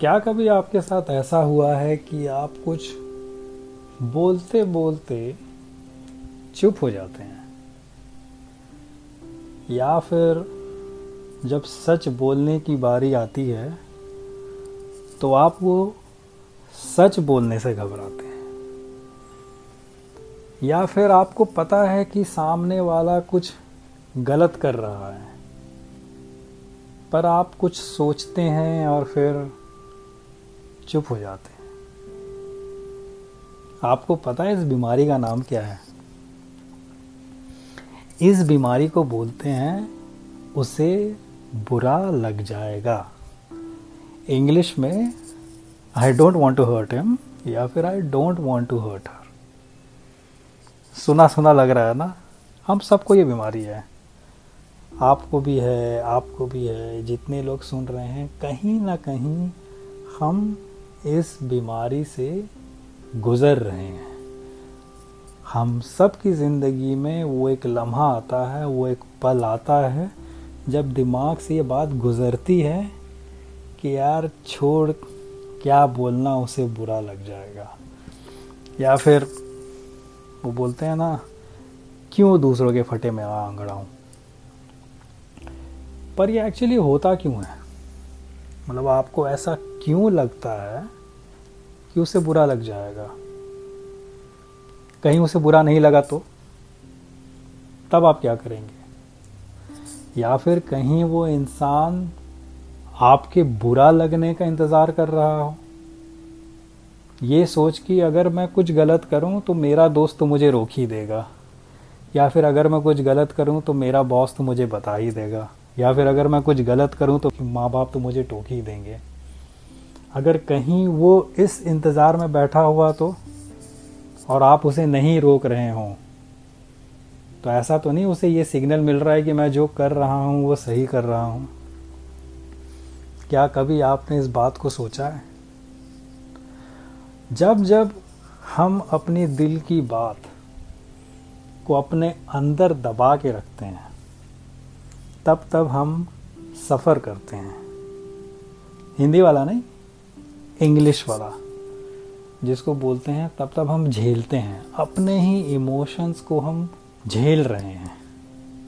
क्या कभी आपके साथ ऐसा हुआ है कि आप कुछ बोलते बोलते चुप हो जाते हैं? या फिर जब सच बोलने की बारी आती है तो आप वो सच बोलने से घबराते हैं? या फिर आपको पता है कि सामने वाला कुछ गलत कर रहा है, पर आप कुछ सोचते हैं और फिर चुप हो जाते हैं। आपको पता है इस बीमारी का नाम क्या है? इस बीमारी को बोलते हैं, उसे बुरा लग जाएगा। इंग्लिश में I don't want to hurt him या फिर I don't want to hurt her सुना सुना लग रहा है ना? हम सबको ये बीमारी है। आपको भी है, आपको भी है। जितने लोग सुन रहे हैं, कहीं ना कहीं हम इस बीमारी से गुज़र रहे हैं। हम सब की ज़िंदगी में वो एक लम्हा आता है, वो एक पल आता है, जब दिमाग से ये बात गुज़रती है कि यार छोड़, क्या बोलना उसे बुरा लग जाएगा। या फिर वो बोलते हैं ना, क्यों दूसरों के फटे में अंगड़ाऊँ पर ये एक्चुअली होता क्यों है? मतलब आपको ऐसा क्यों लगता है कि उसे बुरा लग जाएगा? कहीं उसे बुरा नहीं लगा तो? तब आप क्या करेंगे? या फिर कहीं वो इंसान आपके बुरा लगने का इंतज़ार कर रहा हो? ये सोच कि अगर मैं कुछ गलत करूँ तो मेरा दोस्त तो मुझे रोक ही देगा, या फिर अगर मैं कुछ गलत करूँ तो मेरा बॉस तो मुझे बता ही देगा। या फिर अगर मैं कुछ गलत करूँ तो माँ बाप तो मुझे टोक ही देंगे। अगर कहीं वो इस इंतज़ार में बैठा हुआ तो और आप उसे नहीं रोक रहे हों तो ऐसा तो नहीं उसे ये सिग्नल मिल रहा है कि मैं जो कर रहा हूँ वो सही कर रहा हूँ। क्या कभी आपने इस बात को सोचा है? जब जब हम अपनी दिल की बात को अपने अंदर दबा के रखते हैं तब तब हम सफ़र करते हैं। हिंदी वाला नहीं, इंग्लिश वाला, जिसको बोलते हैं, तब तब हम झेलते हैं। अपने ही इमोशंस को हम झेल रहे हैं।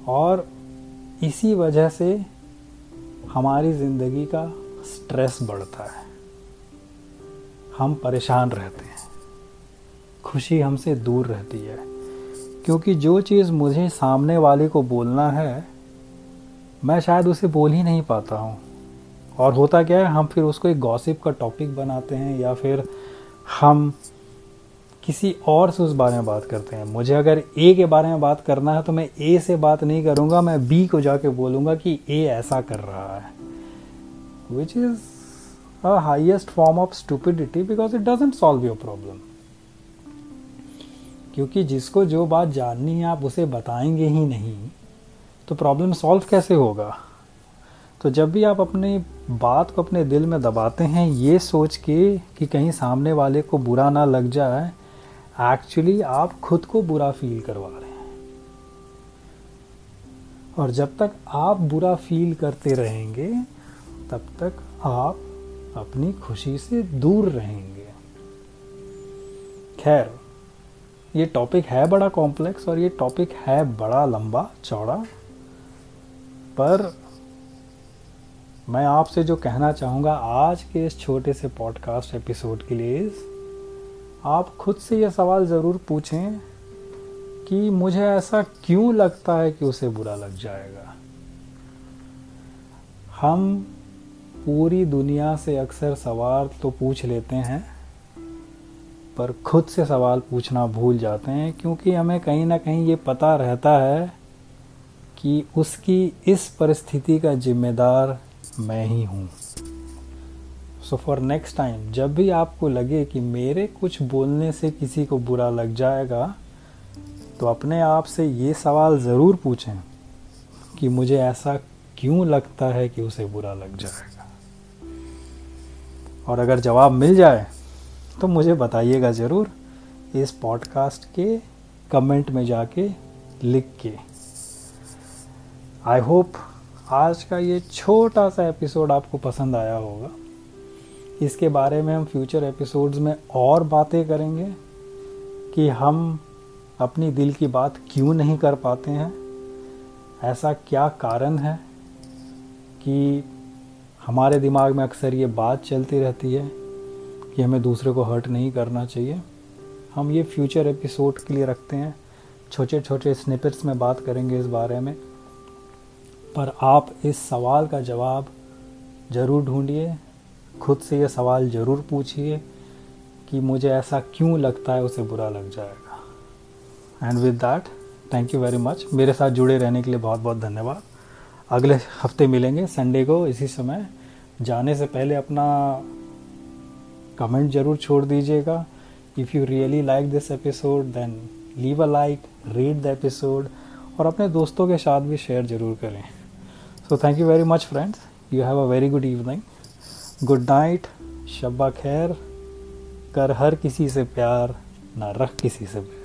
और इसी वजह से हमारी ज़िंदगी का स्ट्रेस बढ़ता है। हम परेशान रहते हैं। खुशी हमसे दूर रहती है। क्योंकि जो चीज़ मुझे सामने वाले को बोलना है मैं शायद उसे बोल ही नहीं पाता हूँ। और होता क्या है, हम फिर उसको एक गॉसिप का टॉपिक बनाते हैं या फिर हम किसी और से उस बारे में बात करते हैं। मुझे अगर ए के बारे में बात करना है तो मैं ए से बात नहीं करूँगा, मैं बी को जाके बोलूँगा कि ए ऐसा कर रहा है। Which is a highest form of stupidity because it doesn't solve your problem क्योंकि जिसको जो बात जाननी है, आप उसे बताएँगे ही नहीं। तो प्रॉब्लम सॉल्व कैसे होगा? तो जब भी आप अपनी बात को अपने दिल में दबाते हैं, ये सोच के कि कहीं सामने वाले को बुरा ना लग जाए एक्चुअली आप खुद को बुरा फील करवा रहे हैं। और जब तक आप बुरा फील करते रहेंगे, तब तक आप अपनी खुशी से दूर रहेंगे। खैर, ये टॉपिक है बड़ा कॉम्प्लेक्स और ये टॉपिक है बड़ा लंबा, चौड़ा। पर मैं आपसे जो कहना चाहूँगा आज के इस छोटे से पॉडकास्ट एपिसोड के लिए, आप खुद से ये सवाल ज़रूर पूछें कि मुझे ऐसा क्यों लगता है कि उसे बुरा लग जाएगा। हम पूरी दुनिया से अक्सर सवाल तो पूछ लेते हैं, पर खुद से सवाल पूछना भूल जाते हैं, क्योंकि हमें कहीं ना कहीं ये पता रहता है कि उसकी इस परिस्थिति का जिम्मेदार मैं ही हूँ। सो फॉर नेक्स्ट टाइम जब भी आपको लगे कि मेरे कुछ बोलने से किसी को बुरा लग जाएगा तो अपने आप से ये सवाल ज़रूर पूछें कि मुझे ऐसा क्यों लगता है कि उसे बुरा लग जाएगा। और अगर जवाब मिल जाए तो मुझे बताइएगा ज़रूर इस पॉडकास्ट के कमेंट में जाके लिख के। आई होप आज का ये छोटा सा एपिसोड आपको पसंद आया होगा। इसके बारे में हम फ्यूचर एपिसोड्स में और बातें करेंगे कि हम अपनी दिल की बात क्यों नहीं कर पाते हैं। ऐसा क्या कारण है कि हमारे दिमाग में अक्सर ये बात चलती रहती है कि हमें दूसरे को हर्ट नहीं करना चाहिए। हम ये फ्यूचर एपिसोड के लिए रखते हैं। छोटे छोटे स्निपेट्स में बात करेंगे इस बारे में। पर आप इस सवाल का जवाब ज़रूर ढूंढिए, खुद से ये सवाल ज़रूर पूछिए कि मुझे ऐसा क्यों लगता है उसे बुरा लग जाएगा। And with that thank you very much मेरे साथ जुड़े रहने के लिए बहुत बहुत धन्यवाद। अगले हफ़्ते मिलेंगे संडे को इसी समय। जाने से पहले अपना कमेंट ज़रूर छोड़ दीजिएगा। If you really like this episode then leave a like read the episode और अपने दोस्तों के साथ भी शेयर ज़रूर करें। So thank you very much friends you have a very good evening good night शब्बा खैर कर हर किसी से प्यार ना रख किसी से प्यार